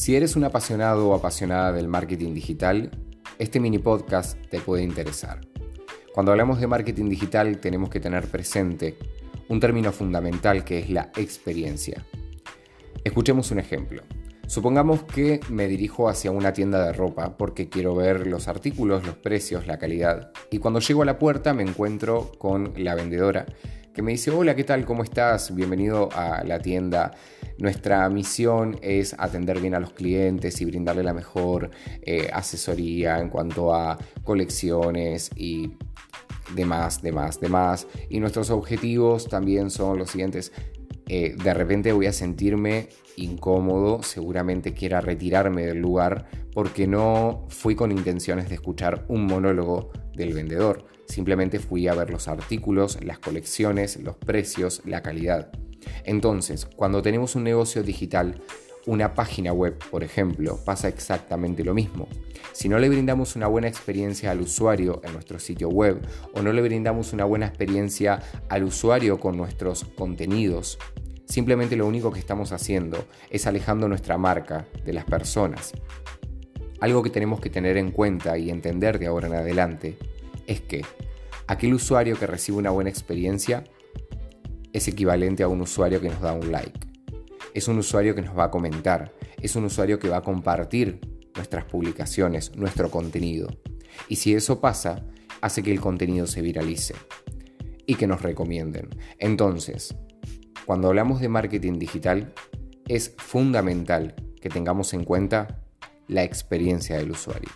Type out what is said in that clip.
Si eres un apasionado o apasionada del marketing digital, este mini podcast te puede interesar. Cuando hablamos de marketing digital tenemos que tener presente un término fundamental que es la experiencia. Escuchemos un ejemplo. Supongamos que me dirijo hacia una tienda de ropa porque quiero ver los artículos, los precios, la calidad. Y cuando llego a la puerta me encuentro con la vendedora que me dice, hola, ¿qué tal? ¿Cómo estás? Bienvenido a la tienda. Nuestra misión es atender bien a los clientes y brindarle la mejor eh, asesoría en cuanto a colecciones y demás, demás, demás. Y nuestros objetivos también son los siguientes. Eh, de repente voy a sentirme incómodo, seguramente quiera retirarme del lugar porque no fui con intenciones de escuchar un monólogo del vendedor, simplemente fui a ver los artículos, las colecciones, los precios, la calidad. Entonces, cuando tenemos un negocio digital, una página web, por ejemplo, pasa exactamente lo mismo. Si no le brindamos una buena experiencia al usuario en nuestro sitio web o no le brindamos una buena experiencia al usuario con nuestros contenidos, simplemente lo único que estamos haciendo es alejando nuestra marca de las personas. Algo que tenemos que tener en cuenta y entender de ahora en adelante es que aquel usuario que recibe una buena experiencia es equivalente a un usuario que nos da un like. Es un usuario que nos va a comentar. Es un usuario que va a compartir nuestras publicaciones, nuestro contenido. Y si eso pasa, hace que el contenido se viralice y que nos recomienden. Entonces, cuando hablamos de marketing digital, es fundamental que tengamos en cuenta la experiencia del usuario.